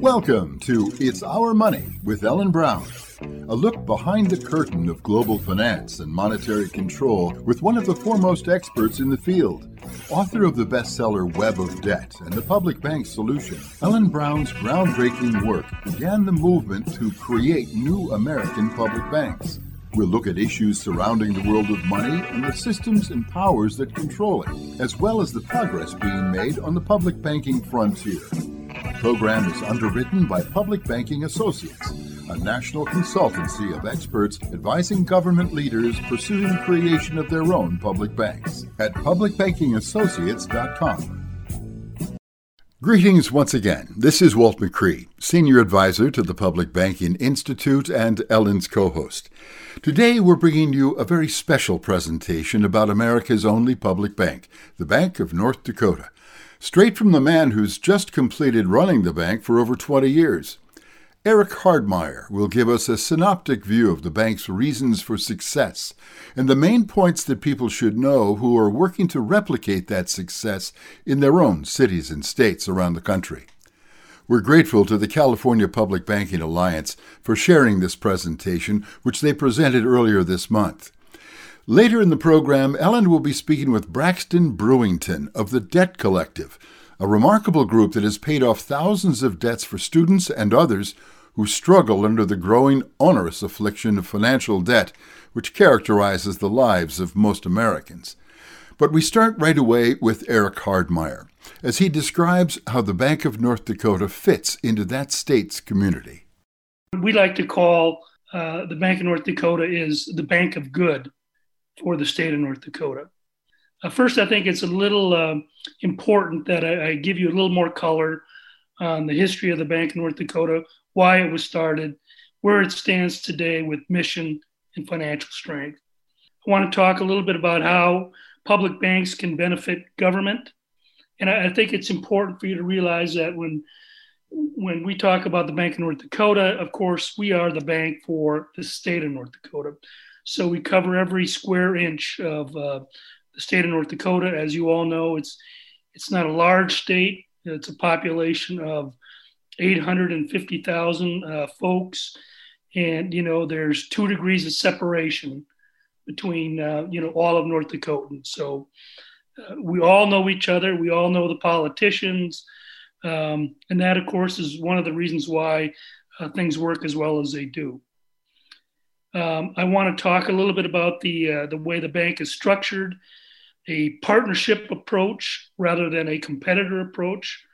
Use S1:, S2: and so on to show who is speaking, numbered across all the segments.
S1: Welcome to It's Our Money with Ellen Brown, a look behind the curtain of global finance and monetary control with one of the foremost experts in the field. Author of the bestseller Web of Debt and the Public Bank Solution, Ellen Brown's groundbreaking work began the movement to create new American public banks. We'll look at issues surrounding the world of money and the systems and powers that control it, as well as the progress being made on the public banking frontier. The program is underwritten by Public Banking Associates, a national consultancy of experts advising government leaders pursuing creation of their own public banks at publicbankingassociates.com. Greetings once again. This is Walt McRee, Senior Advisor to the Public Banking Institute and Ellen's co host. Today we're bringing you a very special presentation about America's only public bank, the Bank of North Dakota, straight from the man who's just completed running the bank for over 20 years. Eric Hardmeyer will give us a synoptic view of the bank's reasons for success and the main points that people should know who are working to replicate that success in their own cities and states around the country. We're grateful to the California Public Banking Alliance for sharing this presentation, which they presented earlier this month. Later in the program, Ellen will be speaking with Braxton Brewington of the Debt Collective, a remarkable group that has paid off thousands of debts for students and others who struggle under the growing onerous affliction of financial debt, which characterizes the lives of most Americans. But we start right away with Eric Hardmeyer, as he describes how the Bank of North Dakota fits into that state's community.
S2: We like to call uh, the Bank of North Dakota is the bank of good for the state of North Dakota. Uh, first, I think it's a little uh, important that I, I, give you a little more color on the history of the Bank of North Dakota, why it was started, where it stands today with mission and financial strength. I want to talk a little bit about how public banks can benefit government. And I, I think it's important for you to realize that when when we talk about the Bank of North Dakota, of course, we are the bank for the state of North Dakota. So we cover every square inch of uh, the state of North Dakota. As you all know, it's it's not a large state. It's a population of 850,000 uh, folks, and you know there's two degrees of separation between uh, you know all of North Dakotans. So uh, we all know each other. We all know the politicians, um, and that of course is one of the reasons why uh, things work as well as they do. Um, I want to talk a little bit about the uh, the way the bank is structured, a partnership approach rather than a competitor approach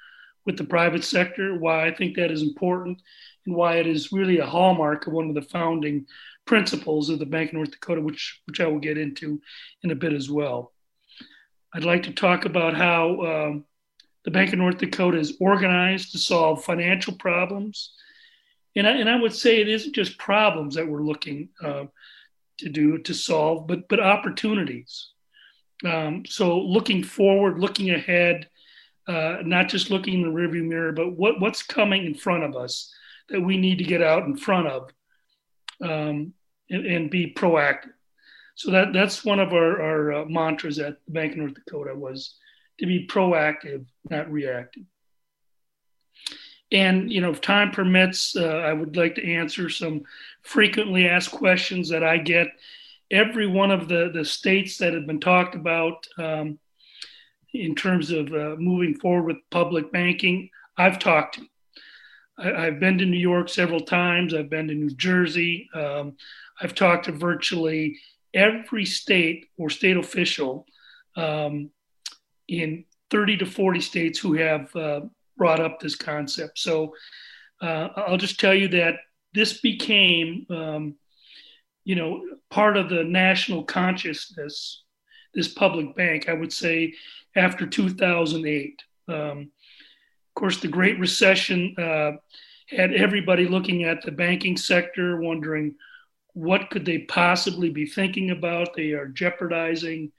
S2: with the private sector. Why I think that is important, and why it is really a hallmark of one of the founding principles of the Bank of North Dakota, which which I will get into in a bit as well. I'd like to talk about how um, the Bank of North Dakota is organized to solve financial problems and I, and I would say it isn't just problems that we're looking uh, to do to solve, but but opportunities. Um, so looking forward, looking ahead, uh, not just looking in the rearview mirror, but what what's coming in front of us that we need to get out in front of um, and, and, be proactive. So that that's one of our, our uh, mantras at the Bank of North Dakota was to be proactive, not reactive. And you know, if time permits, uh, I would like to answer some frequently asked questions that I get. Every one of the the states that have been talked about um, in terms of uh, moving forward with public banking, I've talked to. I, have been to New York several times. I've been to New Jersey. Um, I've talked to virtually every state or state official um, in 30 to 40 states who have uh, brought up this concept. So uh, I'll just tell you that this became, um, you know, part of the national consciousness. This public bank, I would say, after 2008. Um, of course, the Great Recession uh, had everybody looking at the banking sector, wondering what could they possibly be thinking about. They are jeopardizing,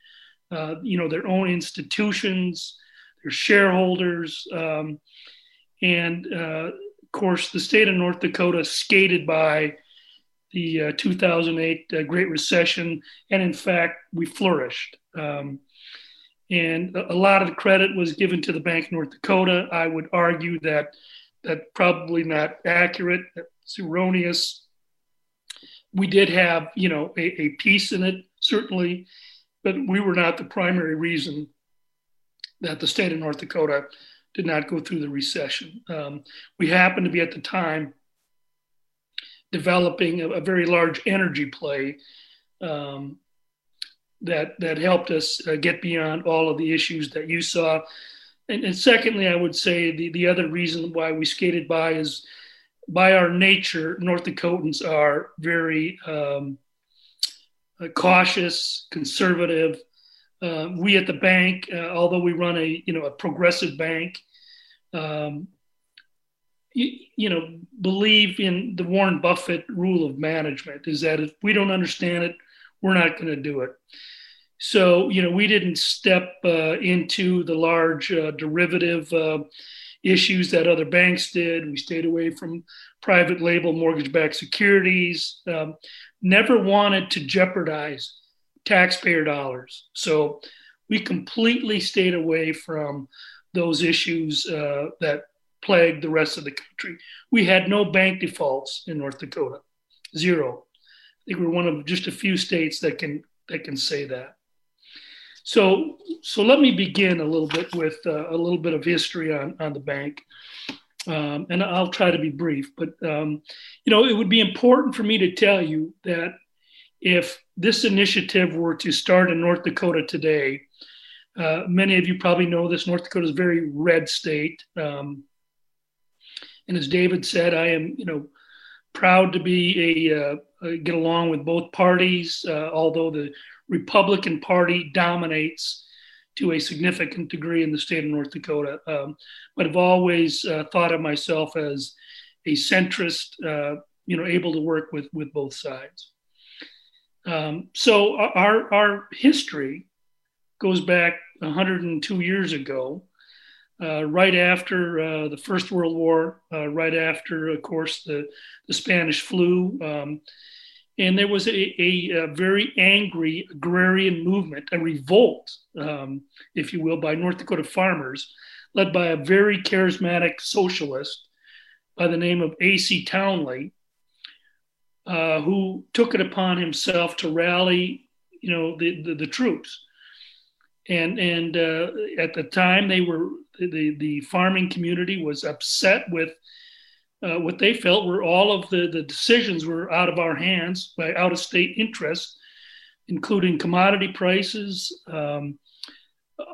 S2: uh, you know, their own institutions their shareholders, um, and uh, of course, the state of North Dakota skated by the uh, 2008 uh, Great Recession, and in fact, we flourished. Um, and a, lot of the credit was given to the Bank of North Dakota. I would argue that that probably not accurate. It's erroneous. We did have, you know, a, a piece in it certainly, but we were not the primary reason that the state of North Dakota did not go through the recession. Um, we happened to be at the time developing a, a very large energy play um, that that helped us uh, get beyond all of the issues that you saw. And, and, secondly, I would say the, the other reason why we skated by is by our nature, North Dakotans are very um, uh, cautious, conservative. Uh, we at the bank, uh, although we run a you know a progressive bank, um, you, you know believe in the Warren Buffett rule of management is that if we don't understand it, we're not going to do it. So, you know, we didn't step uh, into the large uh, derivative uh, issues that other banks did. We stayed away from private label mortgage backed securities, um, never wanted to jeopardize taxpayer dollars. So, we completely stayed away from those issues uh, that plagued the rest of the country. We had no bank defaults in North Dakota, zero. I think we're one of just a few states that can that can say that. So, so let me begin a little bit with uh, a little bit of history on, on the bank. Um, and I'll try to be brief, but um, you know, it would be important for me to tell you that if this initiative were to start in North Dakota today, uh, many of you probably know this. North Dakota is a very red state, um, and as David said, I am, you know, proud to be a uh, get along with both parties. Uh, although the Republican Party dominates to a significant degree in the state of North Dakota. Um, but I've always uh, thought of myself as a centrist, uh, you know, able to work with with both sides. Um, so our our history goes back 102 years ago, uh, right after uh, the First World War, uh, right after, of course, the the Spanish flu. Um, and there was a, a, a, very angry agrarian movement, a revolt, um, if you will, by North Dakota farmers, led by a very charismatic socialist by the name of A.C. Townley, uh, who took it upon himself to rally, you know, the, the, the troops. And, and uh, at the time, they were the, the farming community was upset with uh, what they felt were all of the, the decisions were out of our hands by out of state interests, including commodity prices, um,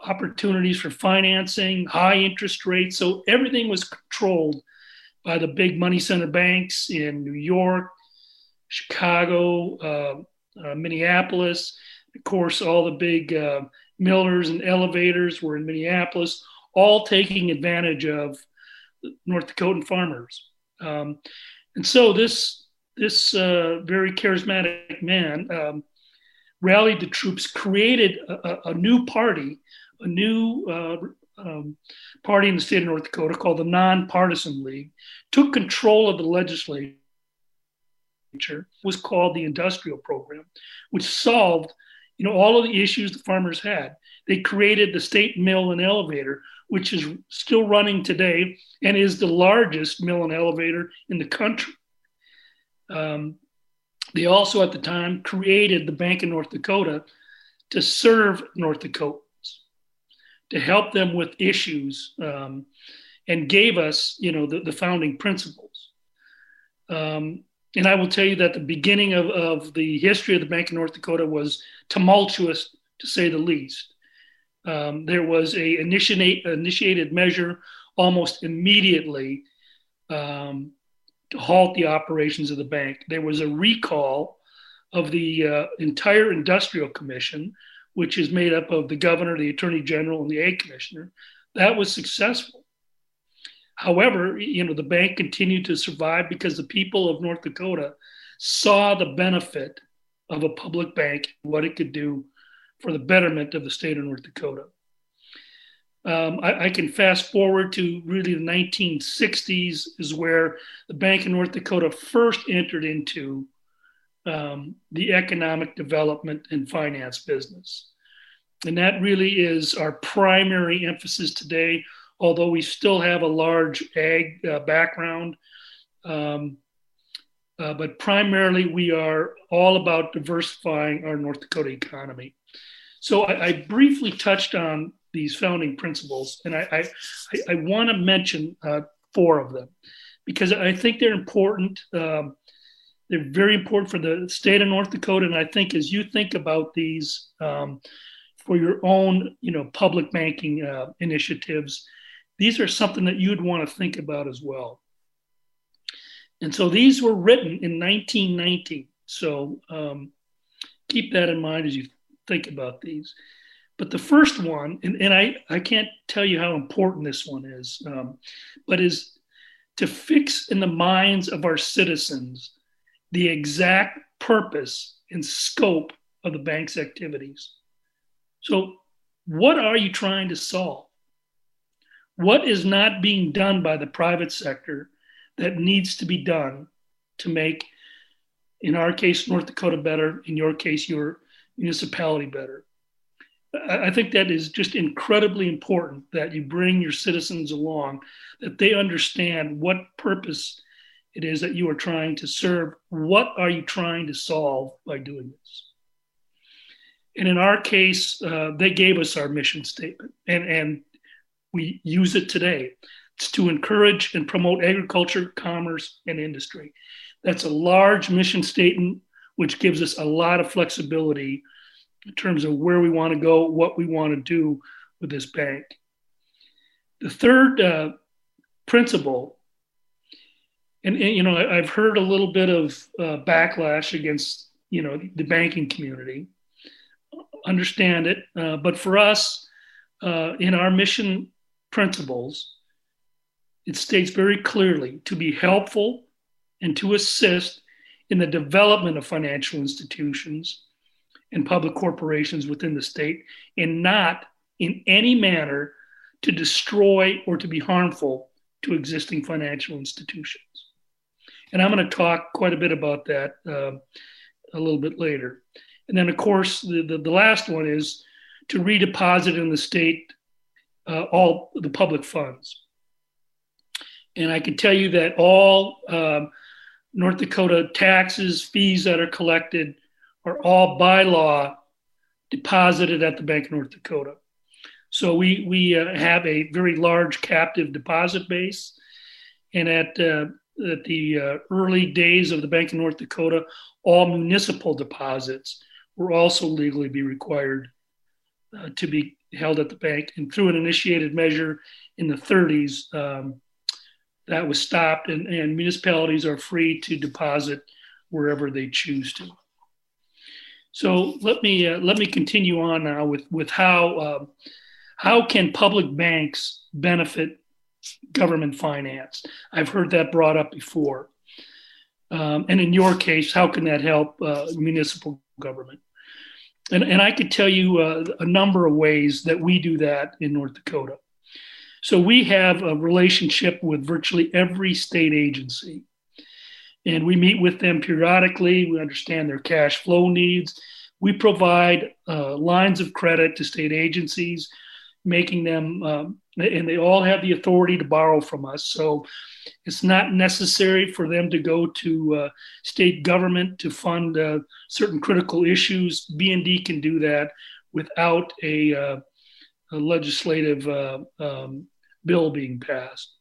S2: opportunities for financing, high interest rates. So everything was controlled by the big money center banks in New York, Chicago, uh, uh, Minneapolis. Of course, all the big uh, millers and elevators were in Minneapolis, all taking advantage of North Dakotan farmers. Um, and so this this uh, very charismatic man um, rallied the troops, created a, a new party, a new uh, um, party in the state of North Dakota called the Nonpartisan League, took control of the legislature, was called the Industrial Program, which solved you know all of the issues the farmers had. They created the state mill and elevator, which is still running today and is the largest mill and elevator in the country. Um, they also, at the time, created the Bank of North Dakota to serve North Dakotans, to help them with issues, um, and gave us, you know, the, the founding principles. Um, and I will tell you that the beginning of, of the history of the Bank of North Dakota was tumultuous, to say the least. Um, there was a initiate, initiated measure almost immediately um, to halt the operations of the bank. There was a recall of the uh, entire industrial commission, which is made up of the governor, the attorney general, and the A commissioner. That was successful. However, you know, the bank continued to survive because the people of North Dakota saw the benefit of a public bank, what it could do for the betterment of the state of North Dakota. Um, I, I, can fast forward to really the 1960s, is where the Bank of North Dakota first entered into um, the economic development and finance business. And that really is our primary emphasis today, although we still have a large ag uh, background. Um, uh, but primarily, we are all about diversifying our North Dakota economy. So I, I briefly touched on these founding principles, and I, I, I want to mention uh, four of them because I think they're important. Um, they're very important for the state of North Dakota, and I think as you think about these um, for your own, you know, public banking uh, initiatives, these are something that you'd want to think about as well. And so these were written in 1919. So um, keep that in mind as you think about these. But the first one, and, and I, I can't tell you how important this one is, um, but is to fix in the minds of our citizens the exact purpose and scope of the bank's activities. So, what are you trying to solve? What is not being done by the private sector that needs to be done to make, in our case, North Dakota better, in your case, your municipality better? I think that is just incredibly important that you bring your citizens along, that they understand what purpose it is that you are trying to serve. What are you trying to solve by doing this? And in our case, uh, they gave us our mission statement, and, and we use it today. It's to encourage and promote agriculture, commerce, and industry. That's a large mission statement, which gives us a lot of flexibility in terms of where we want to go, what we want to do with this bank. The third uh, principle, and, and, you know, I, have heard a little bit of uh, backlash against you know the banking community. Understand it, uh, but for us, uh, in our mission principles, it states very clearly to be helpful and to assist in the development of financial institutions and public corporations within the state, and not in any manner to destroy or to be harmful to existing financial institutions. And I'm going to talk quite a bit about that uh, a little bit later. And then, of course, the, the, the last one is to redeposit in the state uh, all the public funds. And I can tell you that all um, North Dakota taxes, fees that are collected are all by law deposited at the Bank of North Dakota. So we, we uh, have a very large captive deposit base. And at, uh, at the uh, early days of the Bank of North Dakota, all municipal deposits were also legally be required uh, to be held at the bank. And through an initiated measure in the 30s, um, that was stopped, and, and municipalities are free to deposit wherever they choose to. So let me uh, let me continue on now with with how uh, how can public banks benefit government finance? I've heard that brought up before, um, and in your case, how can that help uh, municipal government? And and I could tell you uh, a number of ways that we do that in North Dakota. So we have a relationship with virtually every state agency. And we meet with them periodically. We understand their cash flow needs. We provide uh, lines of credit to state agencies, making them, um, and they all have the authority to borrow from us. So it's not necessary for them to go to uh, state government to fund uh, certain critical issues. BND can do that without a, uh, a legislative uh, um, bill being passed.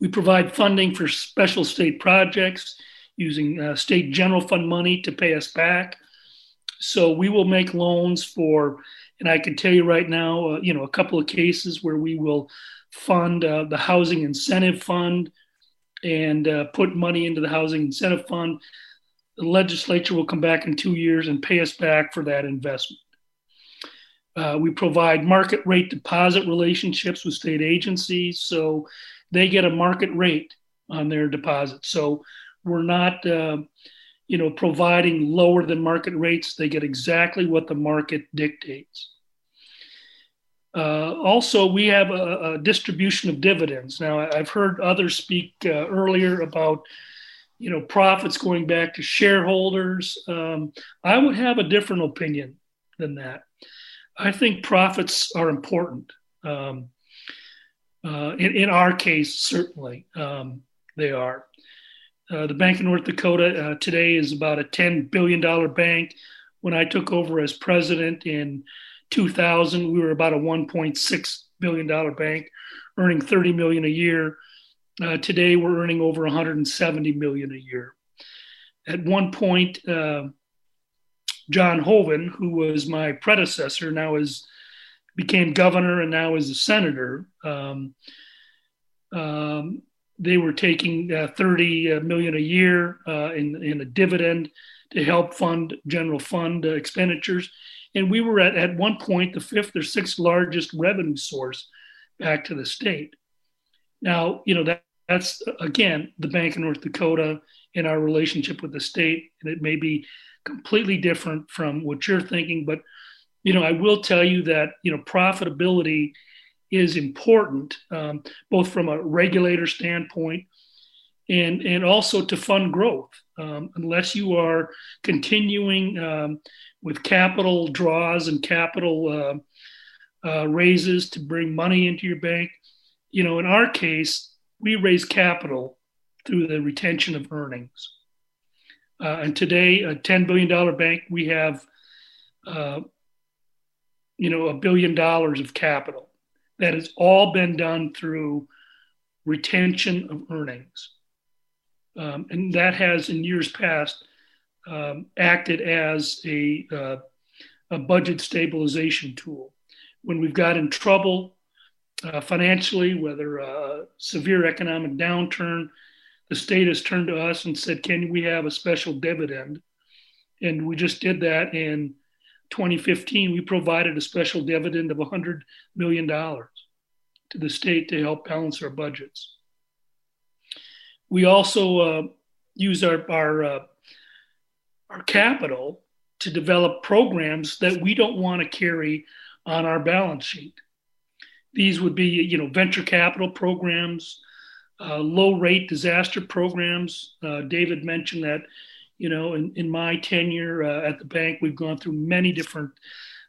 S2: We provide funding for special state projects using uh, state general fund money to pay us back. So we will make loans for, and I can tell you right now, uh, you know, a couple of cases where we will fund uh, the housing incentive fund and uh, put money into the housing incentive fund. The legislature will come back in two years and pay us back for that investment. Uh, we provide market rate deposit relationships with state agencies, so they get a market rate on their deposits. So we're not, uh, you know, providing lower than market rates. They get exactly what the market dictates. Uh, also, we have a, a, distribution of dividends. Now, I've heard others speak uh, earlier about you know, profits going back to shareholders. Um, I would have a different opinion than that. I think profits are important. Um, uh, in, in, our case, certainly um, they are. Uh, the Bank of North Dakota uh, today is about a $10 billion bank. When I took over as president in 2000, we were about a $1.6 billion bank, earning 30 million a year. Uh, today, we're earning over 170 million a year. At one point, uh, John Hoeven, who was my predecessor, now is became governor and now is a senator. Um, um, they were taking uh, 30 uh, a year uh, in, in a dividend to help fund general fund uh, expenditures. And we were at, at one point the fifth or sixth largest revenue source back to the state. Now, you know, that, that's again the Bank of North Dakota and our relationship with the state. And it may be completely different from what you're thinking, but you know, I will tell you that you know profitability is important, um, both from a regulator standpoint and and also to fund growth. Um, unless you are continuing um, with capital draws and capital uh, uh, raises to bring money into your bank, you know, in our case, we raise capital through the retention of earnings. Uh, and today, a $10 billion bank, we have, uh, you know, a billion dollars of capital. That has all been done through retention of earnings. Um, and that has, in years past, um, acted as a, uh, a budget stabilization tool. When we've got in trouble uh, financially, whether a severe economic downturn, the state has turned to us and said, Can we have a special dividend? And we just did that in 2015. We provided a special dividend of $100 million to the state to help balance our budgets. We also uh, use our, our, uh, our capital to develop programs that we don't want to carry on our balance sheet. These would be, you know, venture capital programs, uh, low rate disaster programs. Uh, David mentioned that, you know, in, in my tenure uh, at the bank, we've gone through many different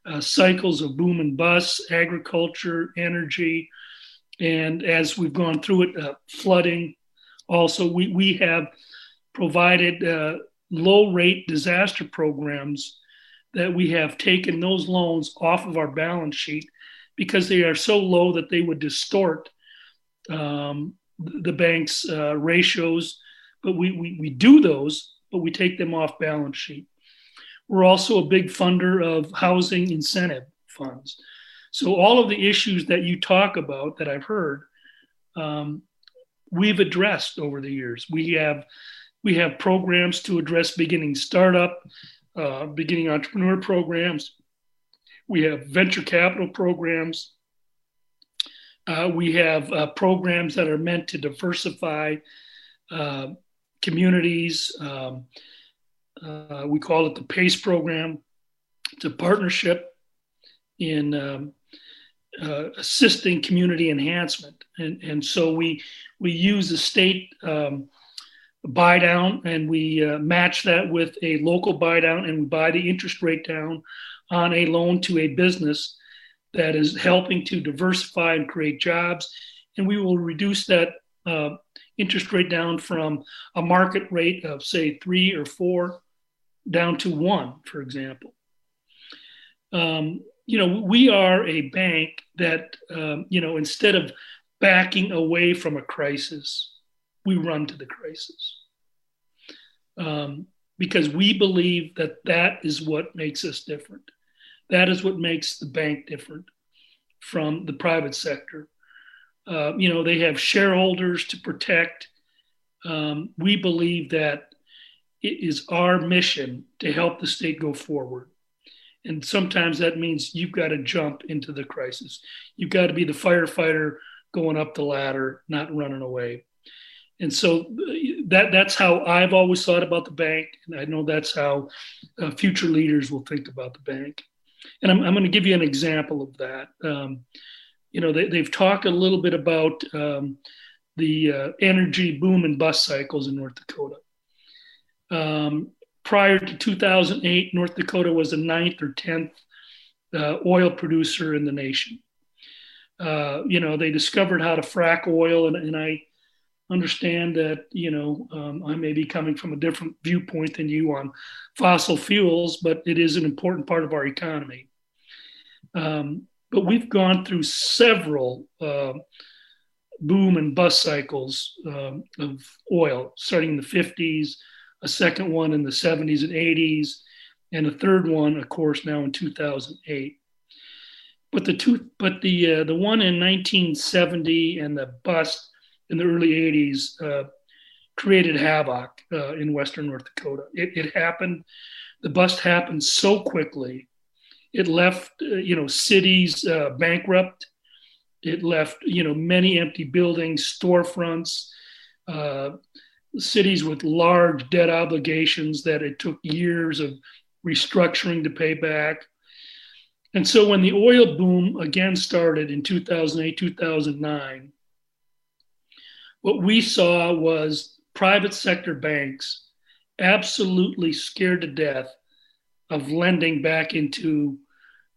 S2: uh, cycles of boom and bust, agriculture, energy. And as we've gone through it, uh, flooding, also, we, we have provided uh, low rate disaster programs that we have taken those loans off of our balance sheet because they are so low that they would distort um, the bank's uh, ratios, but we, we, we do those, but we take them off balance sheet. We're also a big funder of housing incentive funds. So all of the issues that you talk about that I've heard, um, we've addressed over the years. We have we have programs to address beginning startup, uh, beginning entrepreneur programs. We have venture capital programs. Uh, we have uh, programs that are meant to diversify uh, communities. Um, uh, we call it the PACE program. It's a partnership in um, uh, assisting community enhancement, and and so we we use the state um, buy down and we uh, match that with a local buy down, and we buy the interest rate down on a loan to a business that is helping to diversify and create jobs. And we will reduce that uh, interest rate down from a market rate of, say, three or four down to one, for example. Um, you know, we are a bank that, um, you know, instead of backing away from a crisis, we run to the crisis. Um, because we believe that that is what makes us different. That is what makes the bank different from the private sector. Uh, you know, they have shareholders to protect. Um, we believe that it is our mission to help the state go forward. And sometimes that means you've got to jump into the crisis. You've got to be the firefighter going up the ladder, not running away. And so uh, that that's how I've always thought about the bank, and I know that's how uh, future leaders will think about the bank. And I'm, I'm going to give you an example of that. Um, you know, they, have talked a little bit about um, the uh, energy boom and bust cycles in North Dakota. Um, prior to 2008, North Dakota was the ninth or 10th uh, oil producer in the nation. Uh, you know, they discovered how to frack oil, and, and I understand that, you know, um, I may be coming from a different viewpoint than you on fossil fuels, but it is an important part of our economy. Um, but we've gone through several uh, boom and bust cycles um, of oil, starting in the 50s, a second one in the 70s and 80s, and a third one, of course, now in 2008. But the two, but the uh, the one in 1970 and the bust in the early 80s uh, created havoc uh, in Western North Dakota. It, it, happened. The bust happened so quickly. It left, uh, you know, cities uh, bankrupt. It left, you know, many empty buildings, storefronts, uh, cities with large debt obligations that it took years of restructuring to pay back. And so when the oil boom again started in 2008, 2009, what we saw was private sector banks absolutely scared to death of lending back into,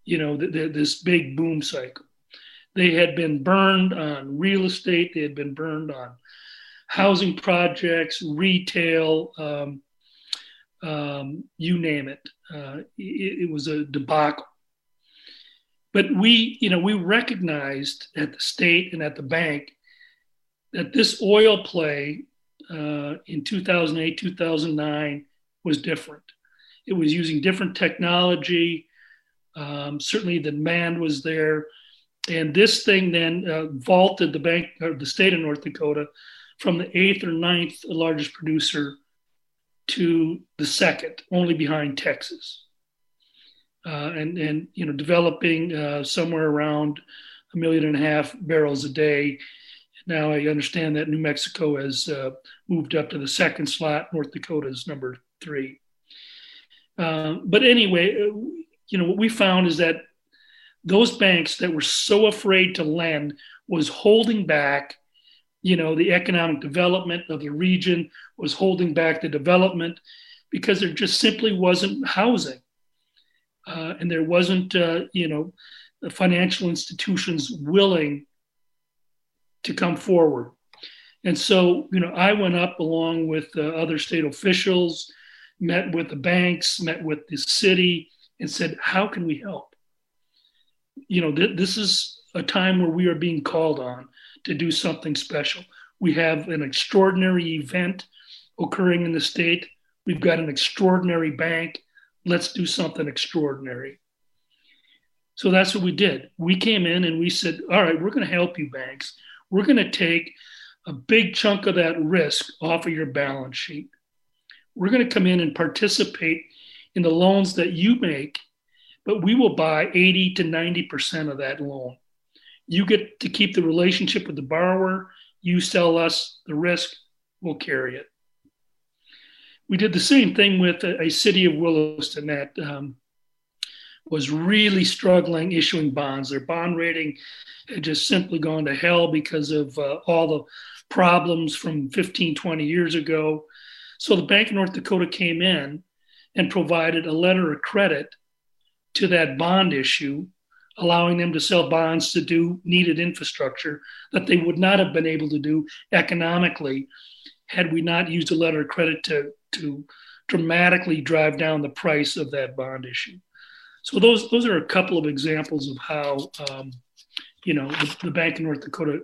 S2: you know, the, the, this big boom cycle. They had been burned on real estate. They had been burned on housing projects, retail, um, um, you name it. Uh, it. It was a debacle. But we, you know, we recognized at the state and at the bank that this oil play uh, in 2008, 2009 was different. It was using different technology. Um, certainly, the demand was there, and this thing then uh, vaulted the bank or the state of North Dakota from the eighth or ninth largest producer to the second, only behind Texas. Uh, and and you know developing uh, somewhere around a million and a half barrels a day now I understand that New Mexico has uh, moved up to the second slot. North Dakota is number three. Um, but anyway, uh, you know what we found is that those banks that were so afraid to lend was holding back you know the economic development of the region was holding back the development because there just simply wasn't housing uh, and there wasn't uh, you know the financial institutions willing to come forward. And so, you know, I went up along with uh, other state officials, met with the banks, met with the city, and said, How can we help? You know, th- this is a time where we are being called on to do something special. We have an extraordinary event occurring in the state. We've got an extraordinary bank. Let's do something extraordinary. So that's what we did. We came in and we said, All right, we're going to help you, banks we're going to take a big chunk of that risk off of your balance sheet. We're going to come in and participate in the loans that you make, but we will buy 80 to 90% of that loan. You get to keep the relationship with the borrower. You sell us the risk, we'll carry it. We did the same thing with a, a city of Williston that um, was really struggling issuing bonds. Their bond rating had just simply gone to hell because of uh, all the problems from 15, 20 years ago. So the Bank of North Dakota came in and provided a letter of credit to that bond issue, allowing them to sell bonds to do needed infrastructure that they would not have been able to do economically had we not used a letter of credit to, to dramatically drive down the price of that bond issue. So those those are a couple of examples of how um, you know the, the, Bank of North Dakota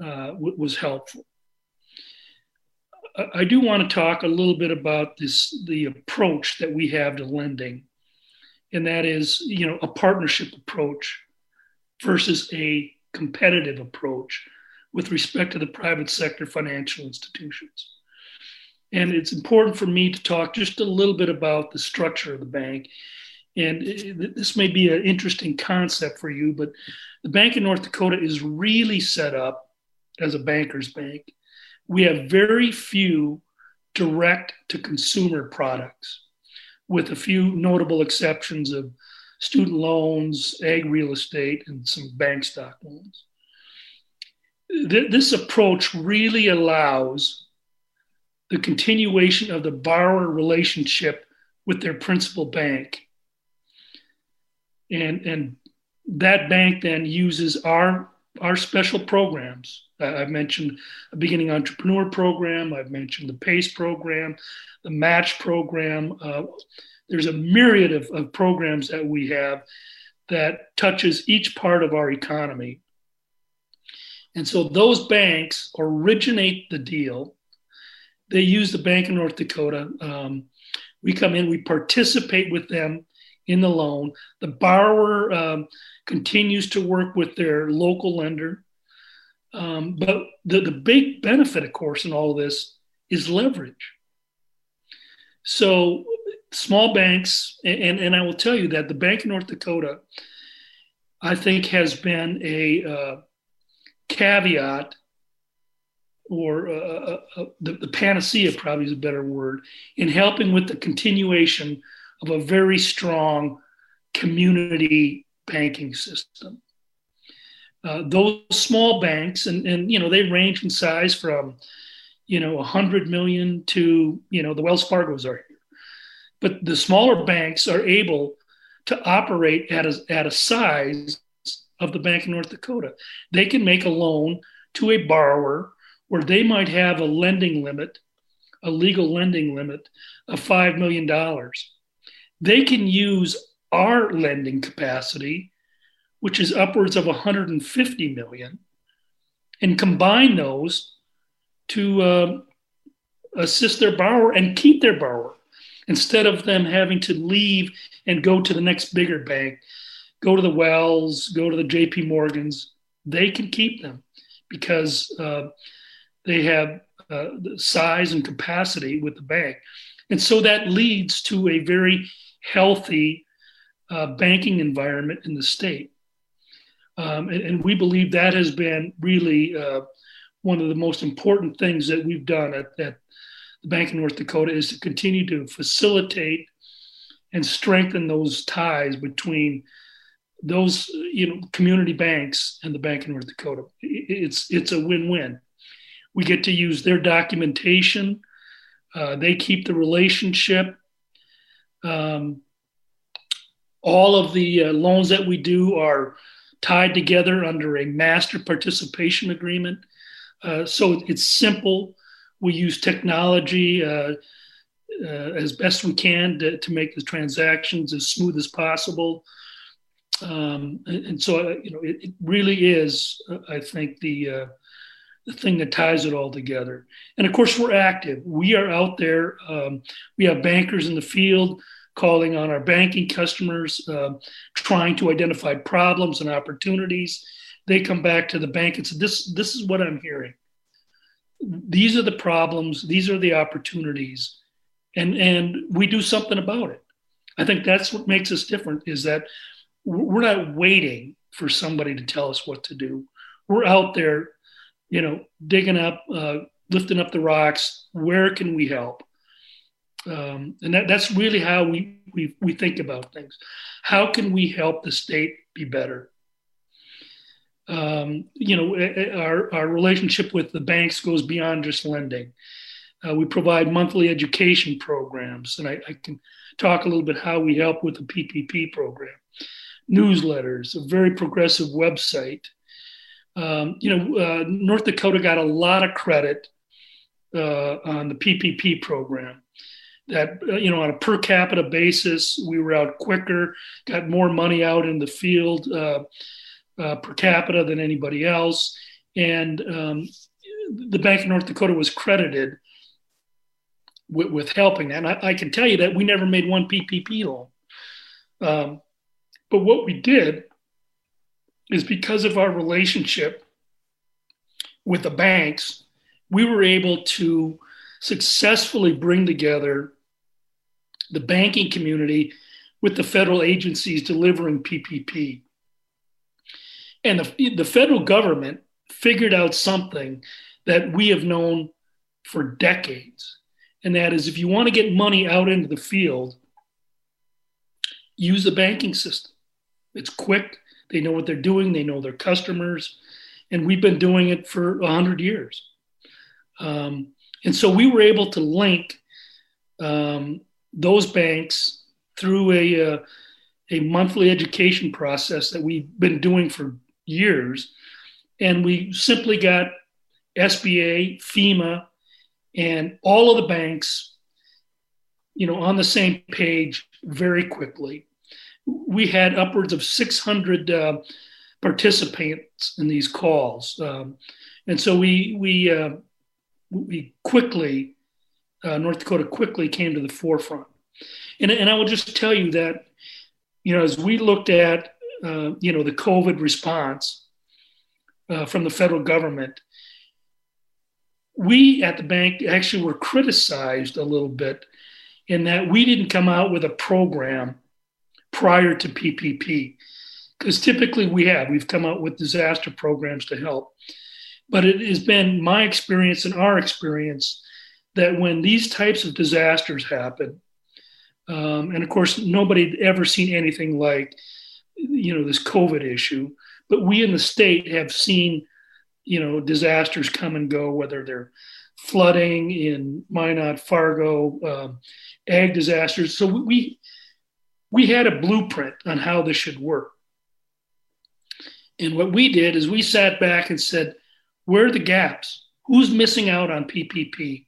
S2: uh, w- was helpful. I, do want to talk a little bit about this the approach that we have to lending, and that is you know a partnership approach versus a competitive approach with respect to the private sector financial institutions. And it's important for me to talk just a little bit about the structure of the bank and this may be an interesting concept for you, but the Bank of North Dakota is really set up as a banker's bank. We have very few direct to consumer products, with a few notable exceptions of student loans, ag real estate, and some bank stock loans. This approach really allows the continuation of the borrower relationship with their principal bank. And, and that bank then uses our, our special programs. I've mentioned a beginning entrepreneur program, I've mentioned the PACE program, the match program. Uh, there's a myriad of, of programs that we have that touches each part of our economy. And so those banks originate the deal. They use the Bank of North Dakota. Um, we come in, we participate with them in the loan. The borrower um, continues to work with their local lender. Um, but the, the big benefit, of course, in all of this is leverage. So small banks, and, and I will tell you that the Bank of North Dakota, I think, has been a uh, caveat or uh, uh, uh, the, the panacea probably is a better word in helping with the continuation of a very strong community banking system. Uh, those small banks, and, and you know, they range in size from, you know, 100 million to, you know, the Wells Fargo's are here. But the smaller banks are able to operate at a, at a size of the Bank of North Dakota. They can make a loan to a borrower where they might have a lending limit, a legal lending limit of $5 million. They can use our lending capacity, which is upwards of 150 million, and combine those to uh, assist their borrower and keep their borrower instead of them having to leave and go to the next bigger bank, go to the Wells, go to the JP Morgans. They can keep them because uh, they have uh, the size and capacity with the bank. And so that leads to a very healthy uh, banking environment in the state. Um, and, and, we believe that has been really uh, one of the most important things that we've done at, at the Bank of North Dakota is to continue to facilitate and strengthen those ties between those you know community banks and the Bank of North Dakota. It's it's a win-win. We get to use their documentation. Uh, they keep the relationship. Um, all of the uh, loans that we do are tied together under a master participation agreement. Uh, so it's simple. We use technology uh, uh, as best we can to, to, make the transactions as smooth as possible. Um, and, so, uh, you know, it, it really is, uh, I think, the the thing that ties it all together. And of course, we're active. We are out there. Um, we have bankers in the field calling on our banking customers, uh, trying to identify problems and opportunities. They come back to the bank and say, "This, this is what I'm hearing these are the problems, these are the opportunities, and and we do something about it. I think that's what makes us different is that we're not waiting for somebody to tell us what to do. We're out there, you know, digging up, uh, lifting up the rocks. Where can we help? Um, and that, that's really how we, we we think about things. How can we help the state be better? um, you know, our, our relationship with the banks goes beyond just lending. Uh, we provide monthly education programs, and I, I, can talk a little bit how we help with the PPP program. Newsletters, a very progressive website. Um, you know, uh, North Dakota got a lot of credit uh, on the PPP program. That uh, you know, on a per capita basis, we were out quicker, got more money out in the field uh, uh, per capita than anybody else. And um, the Bank of North Dakota was credited with, with helping that. And I, I, can tell you that we never made one PPP loan. Um, but what we did is because of our relationship with the banks, we were able to successfully bring together the banking community with the federal agencies delivering PPP. And the, the federal government figured out something that we have known for decades. And that is if you want to get money out into the field, use the banking system. It's quick, they know what they're doing, they know their customers. And we've been doing it for 100 years. Um, And so we were able to link um, those banks through a, uh, a monthly education process that we've been doing for years. And we simply got SBA, FEMA, and all of the banks, you know, on the same page very quickly. We had upwards of 600 uh, participants in these calls, um, and so we we uh, we quickly uh, North Dakota quickly came to the forefront. And, and I will just tell you that, you know, as we looked at, uh, you know, the COVID response uh, from the federal government, we at the bank actually were criticized a little bit in that we didn't come out with a program prior to PPP. Because typically we have, we've come out with disaster programs to help. But it has been my experience and our experience that when these types of disasters happen, um, and of course, nobody had ever seen anything like, you know, this COVID issue, but we in the state have seen, you know, disasters come and go, whether they're flooding in Minot, Fargo, um, ag disasters. So we we had a blueprint on how this should work. And what we did is we sat back and said, where are the gaps? Who's missing out on PPP?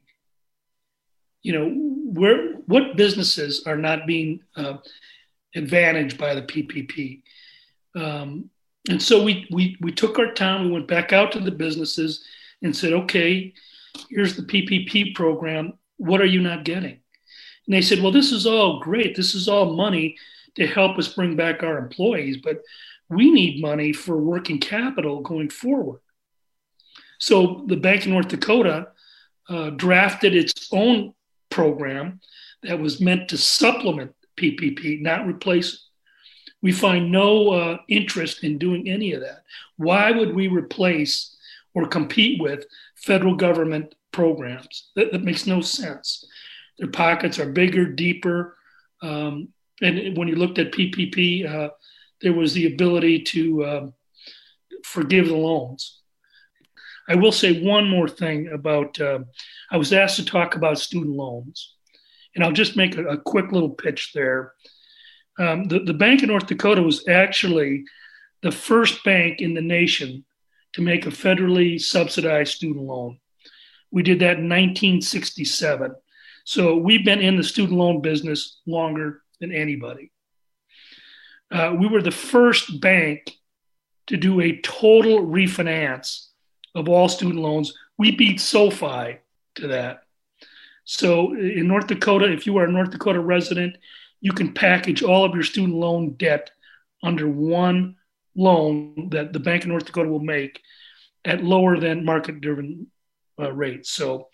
S2: You know, where what businesses are not being uh, advantaged by the PPP? Um, and so we, we we took our time. We went back out to the businesses and said, okay, here's the PPP program. What are you not getting? And they said, well, this is all great. This is all money to help us bring back our employees, but we need money for working capital going forward. So the Bank of North Dakota uh, drafted its own program that was meant to supplement PPP, not replace it. We find no uh, interest in doing any of that. Why would we replace or compete with federal government programs? That, that makes no sense. Their pockets are bigger, deeper. Um, and when you looked at PPP, uh, there was the ability to um, forgive the loans. I will say one more thing about uh, I was asked to talk about student loans, and I'll just make a, a quick little pitch there. Um, the, the Bank of North Dakota was actually the first bank in the nation to make a federally subsidized student loan. We did that in 1967. So we've been in the student loan business longer than anybody. Uh, we were the first bank to do a total refinance of all student loans. We beat SoFi to that. So in North Dakota, if you are a North Dakota resident, you can package all of your student loan debt under one loan that the Bank of North Dakota will make at lower than market driven uh, rates. So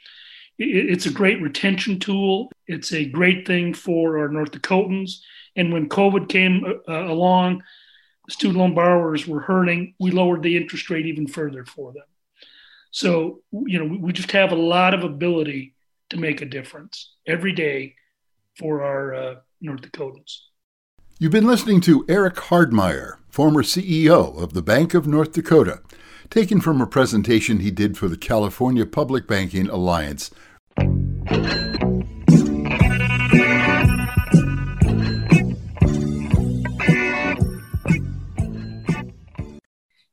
S2: it, it's a great retention tool. It's a great thing for our North Dakotans. And when COVID came uh, along, student loan borrowers were hurting. We lowered the interest rate even further for them. So, you know, we just have a lot of ability to make a difference every day for our uh, North Dakotans.
S1: You've been listening to Eric Hardmeyer, former CEO of the Bank of North Dakota, taken from a presentation he did for the California Public Banking Alliance.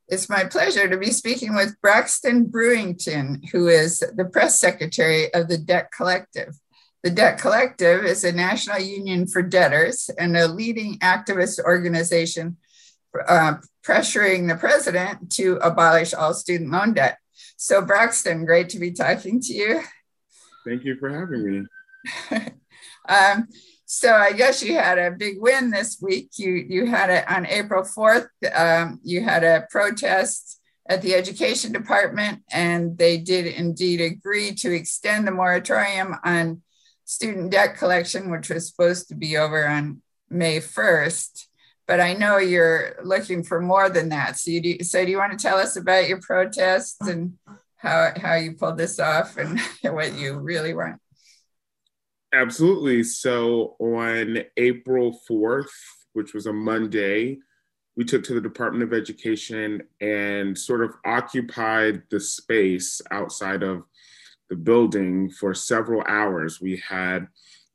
S3: It's my pleasure to be speaking with Braxton Brewington, who is the press secretary of the Debt Collective. The Debt Collective is a national union for debtors and a leading activist organization uh, pressuring the president to abolish all student loan debt. So, Braxton, great to be talking to you.
S4: Thank you for having me.
S3: um, so I guess you had a big win this week. You you had it on April fourth. Um, you had a protest at the education department, and they did indeed agree to extend the moratorium on student debt collection, which was supposed to be over on May first. But I know you're looking for more than that. So you do, so do you want to tell us about your protests and how how you pulled this off and what you really want?
S4: Absolutely. So on April 4th, which was a Monday, we took to the Department of Education and sort of occupied the space outside of the building for several hours. We had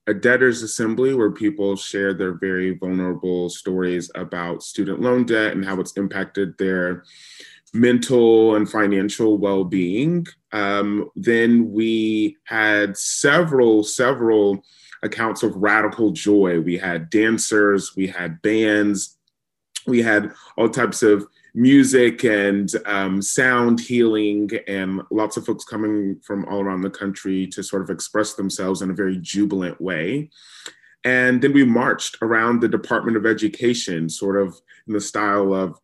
S4: a debtors assembly where people shared their very vulnerable stories about student loan debt and how it's impacted their mental and financial well-being um, then we had several several accounts of radical joy we had dancers we had bands we had all types of music and um, sound healing, and lots of folks coming from all around the country to sort of express themselves in a very jubilant way. And then we marched around the Department of Education, sort of in the style of,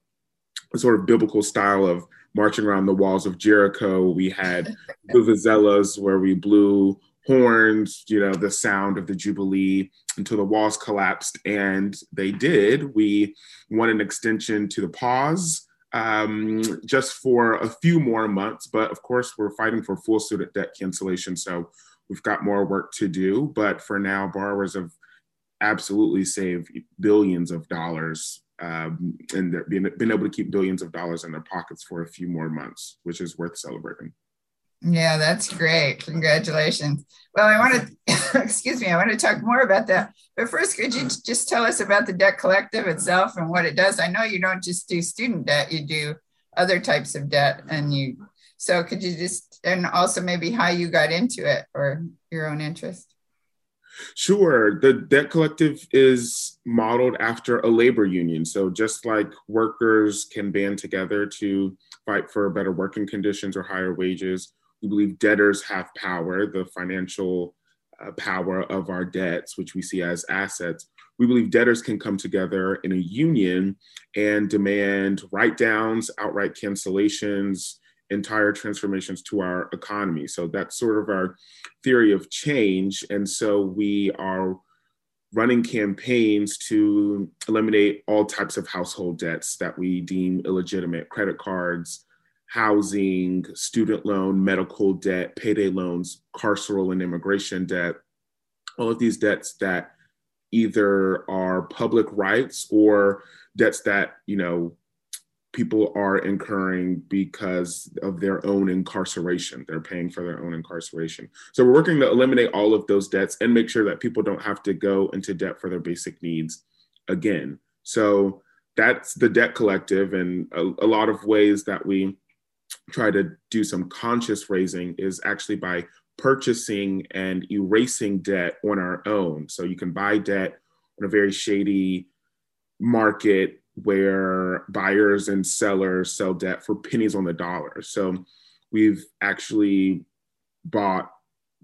S4: sort of biblical style of marching around the walls of Jericho. We had vuvuzelas where we blew horns, you know, the sound of the Jubilee until the walls collapsed. And they did. We won an extension to the pause um, just for a few more months. But of course, we're fighting for full student debt cancellation. So we've got more work to do. But for now, borrowers have absolutely saved billions of dollars um, and being, been able to keep billions of dollars in their pockets for a few more months, which is worth celebrating.
S3: Yeah, that's great. Congratulations. Well, I want to, excuse me, I want to talk more about that. But first, could you just tell us about the debt collective itself and what it does? I know you don't just do student debt, you do other types of debt. And you, so could you just, and also maybe how you got into it or your own interest?
S4: Sure. The debt collective is modeled after a labor union. So just like workers can band together to fight for better working conditions or higher wages, we believe debtors have power, the financial uh, power of our debts, which we see as assets. We believe debtors can come together in a union and demand write downs, outright cancellations, entire transformations to our economy. So that's sort of our theory of change. And so we are running campaigns to eliminate all types of household debts that we deem illegitimate credit cards, housing, student loan, medical debt, payday loans, carceral and immigration debt, all of these debts that either are public rights or debts that, you know, people are incurring because of their own incarceration. They're paying for their own incarceration. So we're working to eliminate all of those debts and make sure that people don't have to go into debt for their basic needs again. So that's the debt collective and a, a lot of ways that we try to do some conscious raising is actually by purchasing and erasing debt on our own. So you can buy debt on a very shady market where buyers and sellers sell debt for pennies on the dollar. So we've actually bought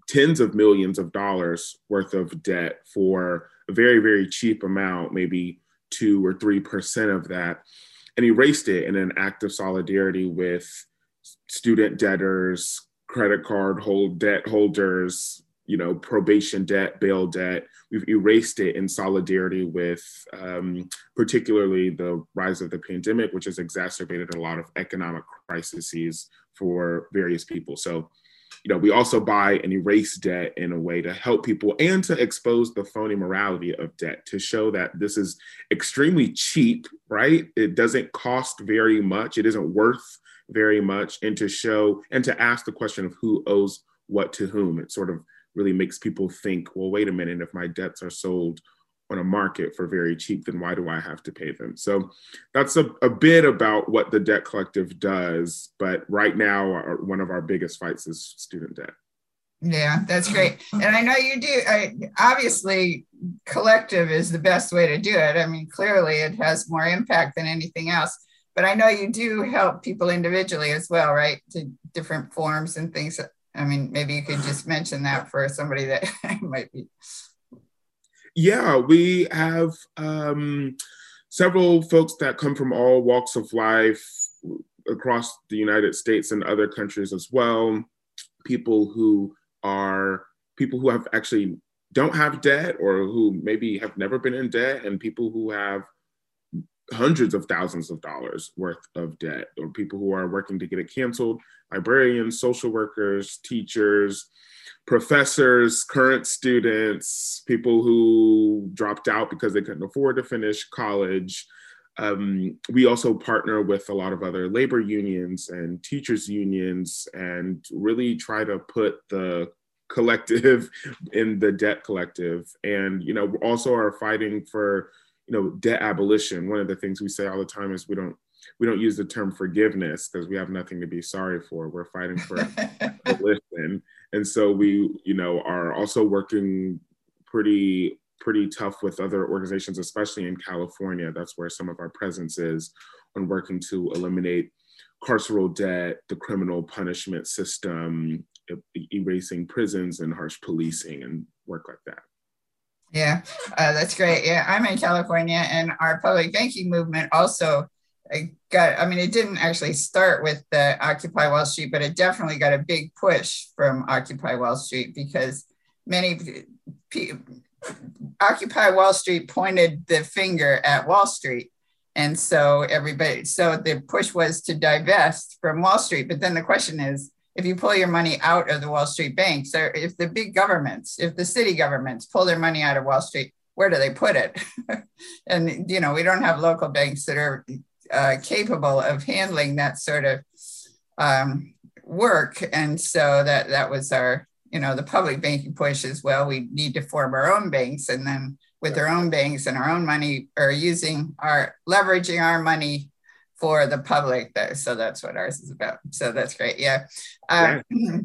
S4: tens of millions of dollars worth of debt for a very, very cheap amount, maybe two or three percent of that, and erased it in an act of solidarity with student debtors, credit card hold debt holders, you know, probation debt, bail debt. We've erased it in solidarity with um, particularly the rise of the pandemic, which has exacerbated a lot of economic crises for various people. So, you know, we also buy and erase debt in a way to help people and to expose the phony morality of debt to show that this is extremely cheap, right? It doesn't cost very much. It isn't worth very much and to show and to ask the question of who owes what to whom. It sort of really makes people think, well, wait a minute, if my debts are sold on a market for very cheap, then why do I have to pay them? So that's a, a bit about what the debt collective does. But right now, our, one of our biggest fights is student debt.
S3: Yeah, that's great. And I know you do. I, obviously, collective is the best way to do it. I mean, clearly, it has more impact than anything else but I know you do help people individually as well, right? To different forms and things. I mean, maybe you could just mention that for somebody that might be.
S4: Yeah, we have um, several folks that come from all walks of life across the United States and other countries as well. People who are people who have actually don't have debt or who maybe have never been in debt, and people who have hundreds of thousands of dollars worth of debt. Or people who are working to get it canceled librarians social workers teachers professors current students people who dropped out because they couldn't afford to finish college. Um, we also partner with a lot of other labor unions and teachers unions and really try to put the collective in the debt collective. And you know also are fighting for you know debt abolition one of the things we say all the time is we don't we don't use the term forgiveness because we have nothing to be sorry for. We're fighting for abolition. And so we you know are also working pretty pretty tough with other organizations especially in california. That's where some of our presence is on working to eliminate carceral debt the criminal punishment system erasing prisons and harsh policing and work like that.
S3: Yeah, uh, that's great. Yeah, I'm in California, and our public banking movement also got. I mean, it didn't actually start with the Occupy Wall Street, but it definitely got a big push from Occupy Wall Street because many people. Occupy Wall Street pointed the finger at Wall Street. And so everybody, so the push was to divest from Wall Street. But then the question is, if you pull your money out of the Wall Street banks, or if the big governments, if the city governments pull their money out of Wall Street, where do they put it? and you know, we don't have local banks that are uh, capable of handling that sort of um, work, and so that that was our, you know, the public banking push as well. We need to form our own banks, and then with our own banks and our own money, or using our leveraging our money for the public though so that's what ours is about. So that's great yeah, um, yeah.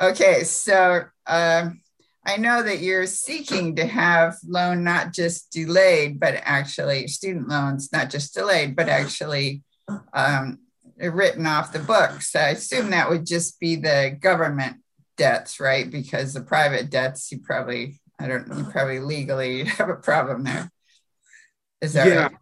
S3: okay so um, i know that you're seeking to have loan not just delayed but actually student loans not just delayed but actually um, written off the books. I assume that would just be the government debts right? Because the private debts you probably i don't you probably legally have a problem there. Is that yeah. right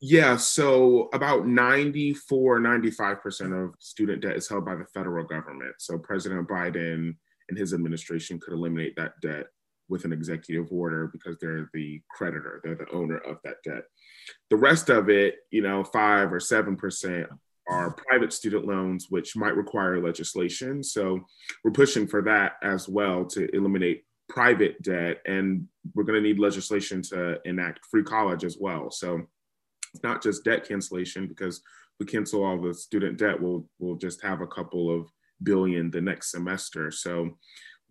S4: yeah, so about 94, 95% of student debt is held by the federal government. So President Biden and his administration could eliminate that debt with an executive order because they're the creditor, they're the owner of that debt. The rest of it, you know, five or 7% are private student loans, which might require legislation. So we're pushing for that as well to eliminate private debt. And we're going to need legislation to enact free college as well. So it's not just debt cancellation because we cancel all the student debt, we'll, we'll just have a couple of billion the next semester. So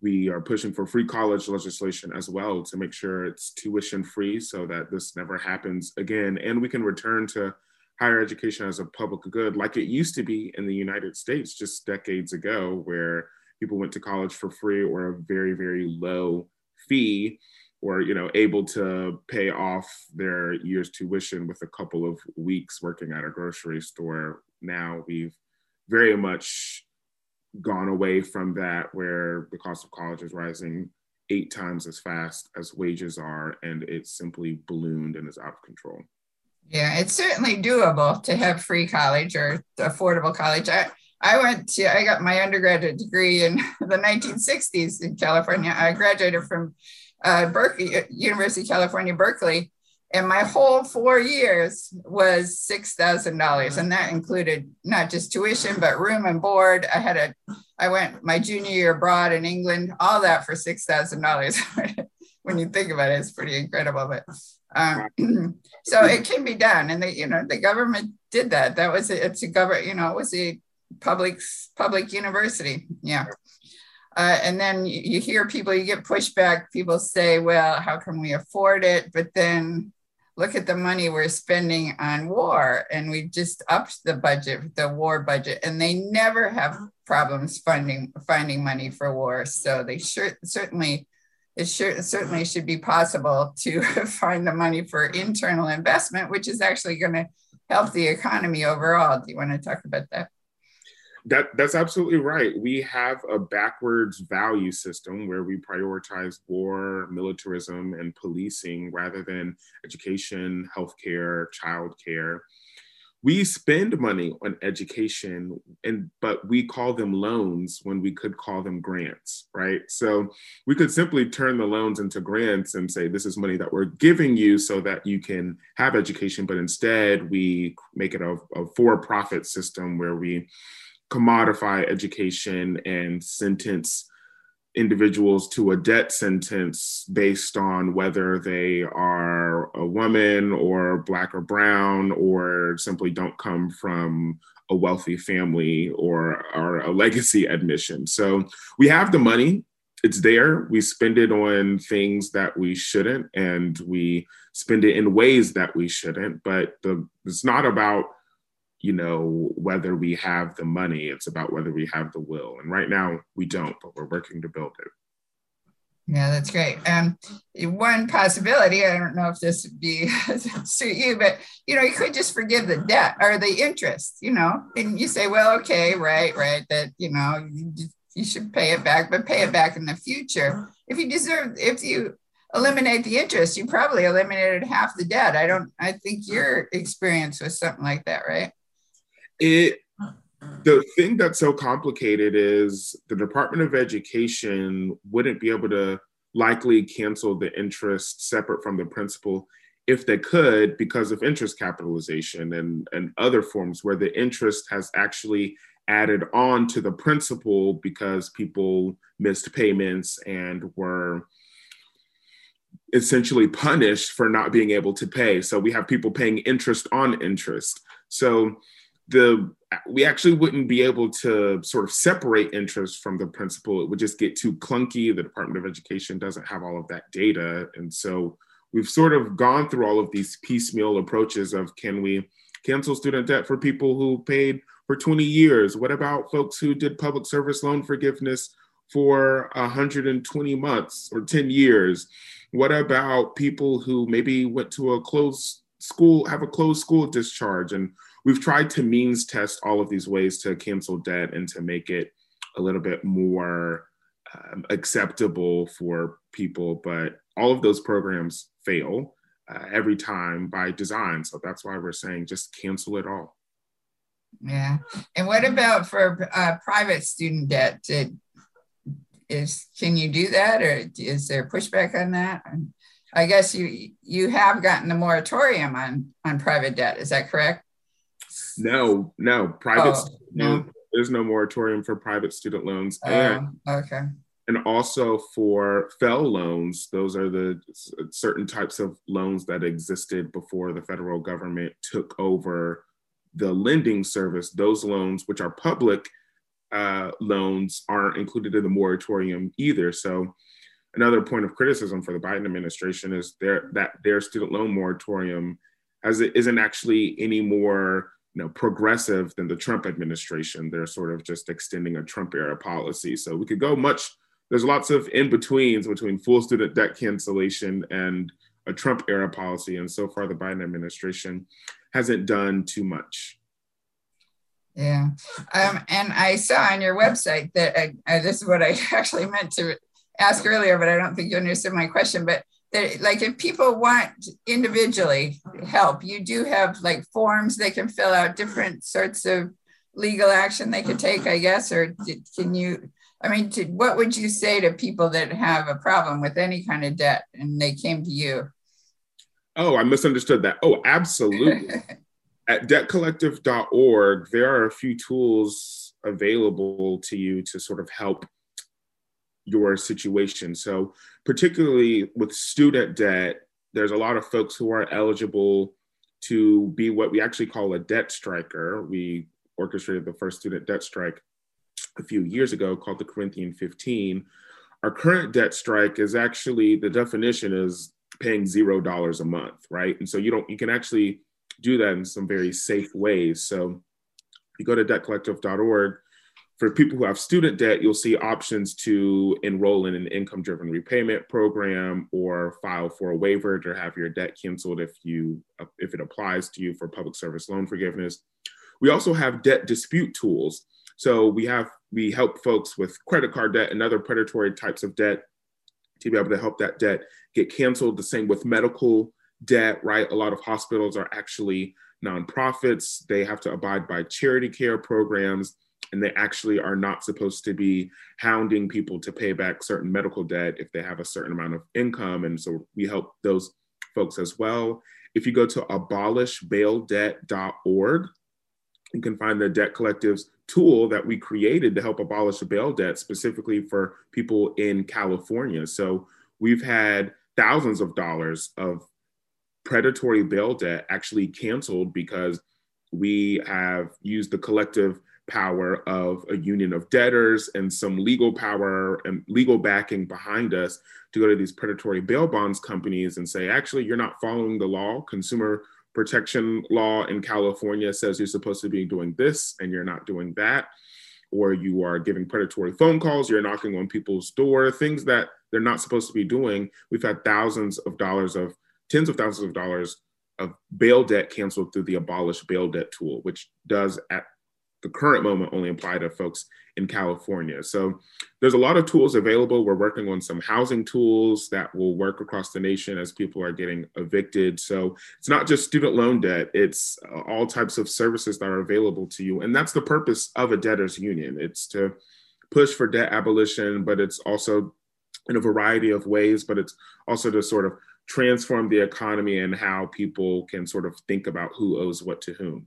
S4: we are pushing for free college legislation as well to make sure it's tuition free so that this never happens again. And we can return to higher education as a public good like it used to be in the United States just decades ago, where people went to college for free or a very, very low fee or you know able to pay off their year's tuition with a couple of weeks working at a grocery store. Now we've very much gone away from that where the cost of college is rising eight times as fast as wages are and it's simply ballooned and is out of control.
S3: Yeah it's certainly doable to have free college or affordable college. I, I went to I got my undergraduate degree in the 1960s in California. I graduated from uh, Berkeley, University of California, Berkeley. And my whole four years was six thousand dollars, and that included not just tuition but room and board. I had a, I went my junior year abroad in England, all that for six thousand dollars. when you think about it, it's pretty incredible. But um, so it can be done, and the you know the government did that. That was a, it's a government, you know, it was a public public university. Yeah. Uh, and then you, you hear people, you get pushback. People say, well, how can we afford it? But then look at the money we're spending on war. And we just upped the budget, the war budget, and they never have problems funding finding money for war. So they sure, certainly it sure, certainly should be possible to find the money for internal investment, which is actually going to help the economy overall. Do you want to talk about that?
S4: That that's absolutely right. We have a backwards value system where we prioritize war, militarism, and policing rather than education, healthcare, childcare. We spend money on education, and but we call them loans when we could call them grants, right? So we could simply turn the loans into grants and say this is money that we're giving you so that you can have education, but instead we make it a, a for-profit system where we commodify education and sentence individuals to a debt sentence based on whether they are a woman or black or brown or simply don't come from a wealthy family or are a legacy admission. So we have the money, it's there. We spend it on things that we shouldn't, and we spend it in ways that we shouldn't. But the, it's not about you know whether we have the money it's about whether we have the will. And right now we don't but we're working to build it.
S3: Yeah that's great. Um one possibility i don't know if this would be suit you but you know you could just forgive the debt or the interest you know? And you say well okay right right that you know you, you should pay it back but pay it back in the future. If you deserve if you eliminate the interest you probably eliminated half the debt. I don't i think your experience was something like that right
S4: it mm-hmm. the thing that's so complicated is the Department of Education wouldn't be able to likely cancel the interest separate from the principal if they could because of interest capitalization and, and other forms where the interest has actually added on to the principal because people missed payments and were essentially punished for not being able to pay. So we have people paying interest on interest. So the we actually wouldn't be able to sort of separate interest from the principal. It would just get too clunky. The Department of Education doesn't have all of that data. And so we've sort of gone through all of these piecemeal approaches of can we cancel student debt for people who paid for 20 years? What about folks who did public service loan forgiveness for 120 months or 10 years? What about people who maybe went to a closed school, have a closed school discharge and we've tried to means test all of these ways to cancel debt and to make it a little bit more um, acceptable for people, but all of those programs fail uh, every time by design. So that's why we're saying just cancel it all.
S3: Yeah. And what about for uh, private student debt? Is can you do that, or is there pushback on that? I guess you you have gotten a moratorium on on private debt. Is that correct?
S4: No, no, private. Oh, no. There's no moratorium for private student loans.
S3: Oh, and, okay.
S4: And also for FFEL loans, those are the certain types of loans that existed before the federal government took over the lending service. Those loans, which are public uh, loans, aren't included in the moratorium either. So, another point of criticism for the Biden administration is their, that their student loan moratorium as it isn't actually any more you know, progressive than the Trump administration. They're sort of just extending a Trump era policy. So we could go much, there's lots of in betweens between full student debt cancellation and a Trump era policy. And so far, the Biden administration hasn't done too much.
S3: Yeah. Um, and I saw on your website that uh, uh, this is what I actually meant to ask earlier, but I don't think you understood my question. But that like if people want individually help. You do have like forms they can fill out different sorts of legal action they could take i guess or can you i mean to, what would you say to people that have a problem with any kind of debt and they came to you?
S4: Oh i misunderstood that. Oh absolutely. At debtcollective.org there are a few tools available to you to sort of help your situation. So, particularly with student debt, there's a lot of folks who are eligible to be what we actually call a debt striker. We orchestrated the first student debt strike a few years ago called the Corinthian 15. Our current debt strike is actually the definition is paying zero dollars a month, right? And so you don't you can actually do that in some very safe ways. So you go to debtcollective.org, for people who have student debt, you'll see options to enroll in an income driven repayment program or file for a waiver to have your debt canceled if you if it applies to you for public service loan forgiveness. We also have debt dispute tools. So we have we help folks with credit card debt and other predatory types of debt to be able to help that debt get canceled. The same with medical debt, right? A lot of hospitals are actually nonprofits. They have to abide by charity care programs and they actually are not supposed to be hounding people to pay back certain medical debt if they have a certain amount of income. And so we help those folks as well. If you go to abolishbaildebt.org, you can find the Debt Collectives tool that we created to help abolish bail debt specifically for people in California. So we've had thousands of dollars of predatory bail debt actually canceled because we have used the collective power of a union of debtors and some legal power and legal backing behind us to go to these predatory bail bonds companies and say, actually, you're not following the law. Consumer protection law in California says you're supposed to be doing this and you're not doing that. Or you are giving predatory phone calls, you're knocking on people's door, things that they're not supposed to be doing. We've had thousands of dollars of tens of thousands of dollars of bail debt canceled through the abolished bail debt tool, which does at the current moment only apply to folks in California. So there's a lot of tools available. We're working on some housing tools that will work across the nation as people are getting evicted. So it's not just student loan debt, it's uh, all types of services that are available to you. And that's the purpose of a debtors union. It's to push for debt abolition, but it's also in a variety of ways, but it's also to sort of transform the economy and how people can sort of think about who owes what to whom.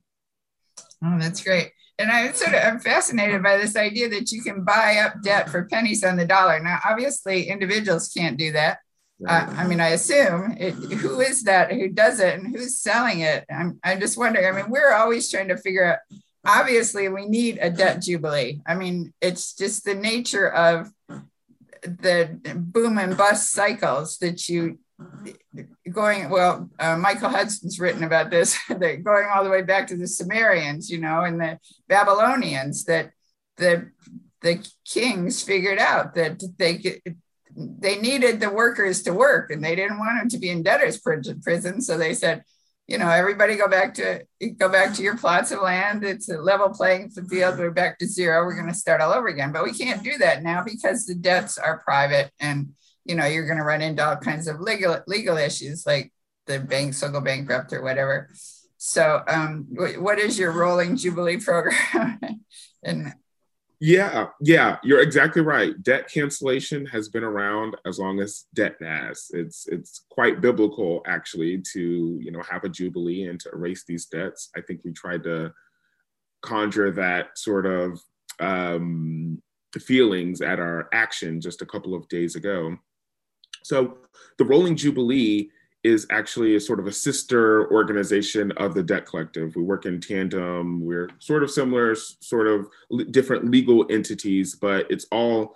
S3: Oh, that's great. And I'm sort of I'm fascinated by this idea that you can buy up debt for pennies on the dollar. Now, obviously, individuals can't do that. Uh, I mean, I assume it, who is that who does it and who's selling it? I'm, I'm just wondering. I mean, we're always trying to figure out. Obviously, we need a debt jubilee. I mean, it's just the nature of the boom and bust cycles that you going well uh, michael hudson's written about this that going all the way back to the sumerians you know and the babylonians that the the kings figured out that they they needed the workers to work and they didn't want them to be in debtors prison so they said you know everybody go back to go back to your plots of land. It's a level playing field. We're back to zero. We're going to start all over again. But we can't do that now because the debts are private and you know you're going to run into all kinds of legal legal issues like the banks will go bankrupt or whatever. So um, what is your rolling jubilee program? And
S4: yeah yeah you're exactly right. Debt cancellation has been around as long as debt has. It's it's quite biblical actually to you know have a jubilee and to erase these debts. I think we tried to conjure that sort of um, feelings at our action just a couple of days ago so the Rolling Jubilee is actually a sort of a sister organization of the Debt Collective. We work in tandem. We're sort of similar, sort of different legal entities, but it's all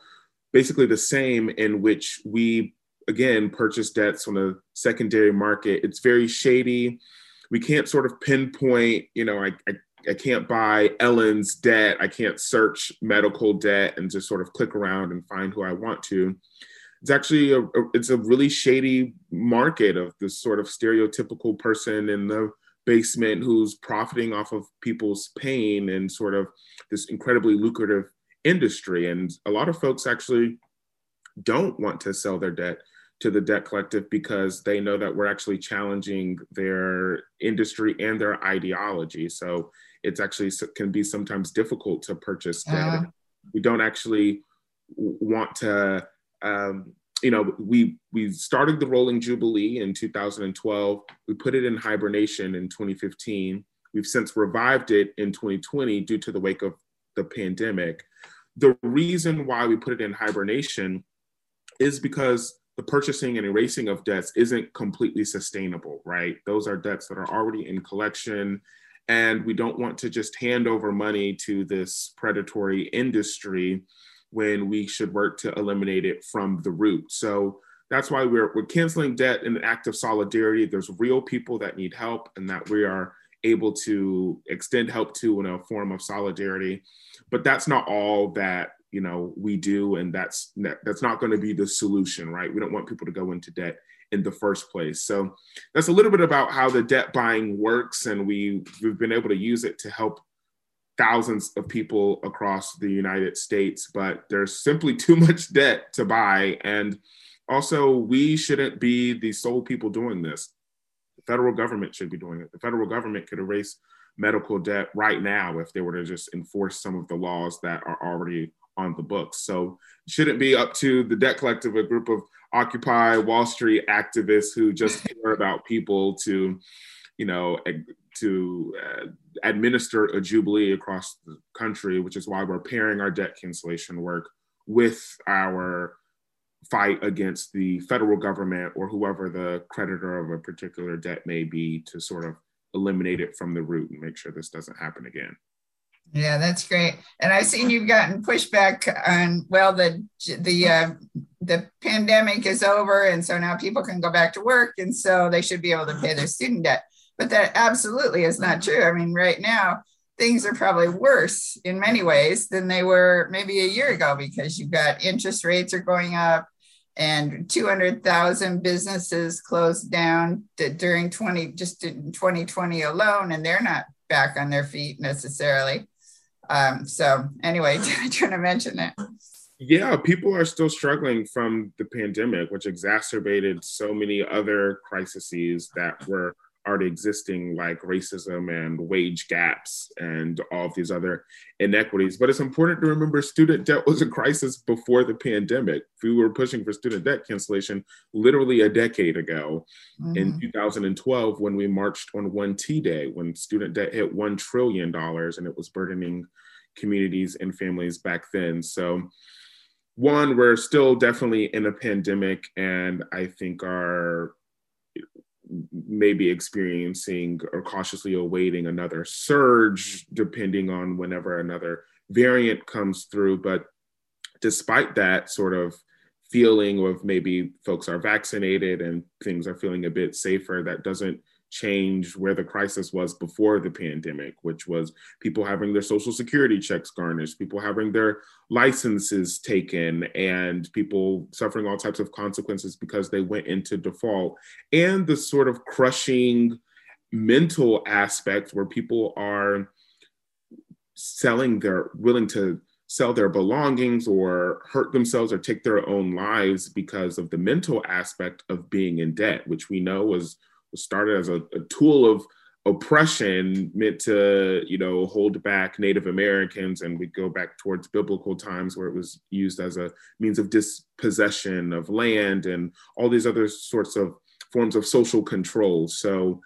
S4: basically the same in which we, again, purchase debts on a secondary market. It's very shady. We can't sort of pinpoint, you know, I, I I can't buy Ellen's debt. I can't search medical debt and just sort of click around and find who I want to it's actually a, a, it's a really shady market of this sort of stereotypical person in the basement who's profiting off of people's pain and sort of this incredibly lucrative industry. And a lot of folks actually don't want to sell their debt to the debt collective because they know that we're actually challenging their industry and their ideology. So it's actually can be sometimes difficult to purchase debt. Uh we don't actually want to um, you know, we we started the Rolling Jubilee in 2012. We put it in hibernation in 2015. We've since revived it in 2020 due to the wake of the pandemic. The reason why we put it in hibernation is because the purchasing and erasing of debts isn't completely sustainable, right? Those are debts that are already in collection. And we don't want to just hand over money to this predatory industry when we should work to eliminate it from the root. So that's why we're, we're canceling debt in an act of solidarity. There's real people that need help and that we are able to extend help to in a form of solidarity. But that's not all that you know we do and that's that's not going to be the solution right we don't want people to go into debt in the first place so that's a little bit about how the debt buying works and we we've been able to use it to help thousands of people across the United States, but there's simply too much debt to buy. And also, we shouldn't be the sole people doing this. The federal government should be doing it. The federal government could erase medical debt right now if they were to just enforce some of the laws that are already on the books. So it shouldn't be up to the debt collective, a group of Occupy Wall Street activists who just care about people to, you know, to uh, administer a jubilee across the country, which is why we're pairing our debt cancellation work with our fight against the federal government or whoever the creditor of a particular debt may be to sort of eliminate it from the root and make sure this doesn't happen again.
S3: Yeah, that's great. And I've seen you've gotten pushback on well the the uh, the pandemic is over, and so now people can go back to work, and so they should be able to pay their student debt. But that absolutely is not true. I mean, right now things are probably worse in many ways than they were maybe a year ago because you've got interest rates are going up and 200,000 businesses closed down during 20 just in 2020 alone and they're not back on their feet necessarily um, so anyway I'm trying to mention it
S4: yeah people are still struggling from the pandemic which exacerbated so many other crises that were already existing like racism and wage gaps and all of these other inequities. But it's important to remember student debt was a crisis before the pandemic. We were pushing for student debt cancellation literally a decade ago mm-hmm. in 2012 when we marched on 1T Day, when student debt hit $1 trillion and it was burdening communities and families back then. So one, we're still definitely in a pandemic, and I think our maybe experiencing or cautiously awaiting another surge, depending on whenever another variant comes through. But despite that sort of feeling of maybe folks are vaccinated and things are feeling a bit safer, that doesn't change where the crisis was before the pandemic, which was people having their social security checks garnished, people having their licenses taken, and people suffering all types of consequences because they went into default, and the sort of crushing mental aspect where people are selling their willing to sell their belongings or hurt themselves or take their own lives because of the mental aspect of being in debt, which we know was started as a, a tool of oppression meant to you know hold back native americans and we go back towards biblical times where it was used as a means of dispossession of land and all these other sorts of forms of social control. So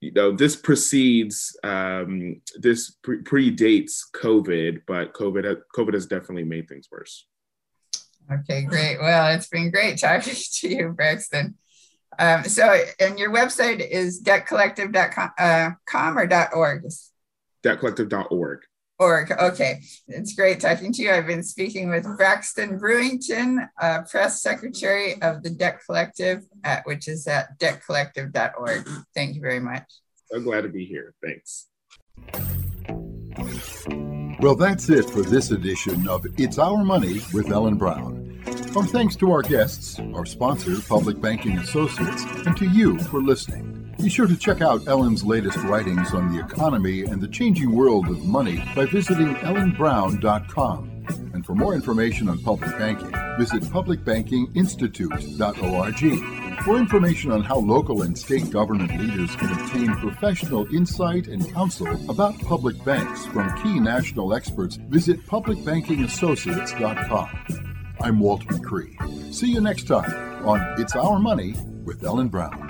S4: you know this precedes um, this pre- predates covid but covid covid has definitely made things worse.
S3: Okay great. Well it's been great talking to you braxton um, so, and your website is debtcollective.com uh, com or .org?
S4: Debtcollective.org.
S3: Org. Okay, it's great talking to you. I've been speaking with Braxton Brewington, uh, press secretary of the Debt Collective, at, which is at debtcollective.org. Thank you very much.
S4: So glad to be here. Thanks.
S1: Well, that's it for this edition of It's Our Money with Ellen Brown. Our thanks to our guests, our sponsor, Public Banking Associates, and to you for listening. Be sure to check out Ellen's latest writings on the economy and the changing world of money by visiting ellenbrown.com. And for more information on public banking, visit publicbankinginstitute.org. For information on how local and state government leaders can obtain professional insight and counsel about public banks from key national experts, visit publicbankingassociates.com. I'm Walt McRee. See you next time on It's Our Money with Ellen Brown.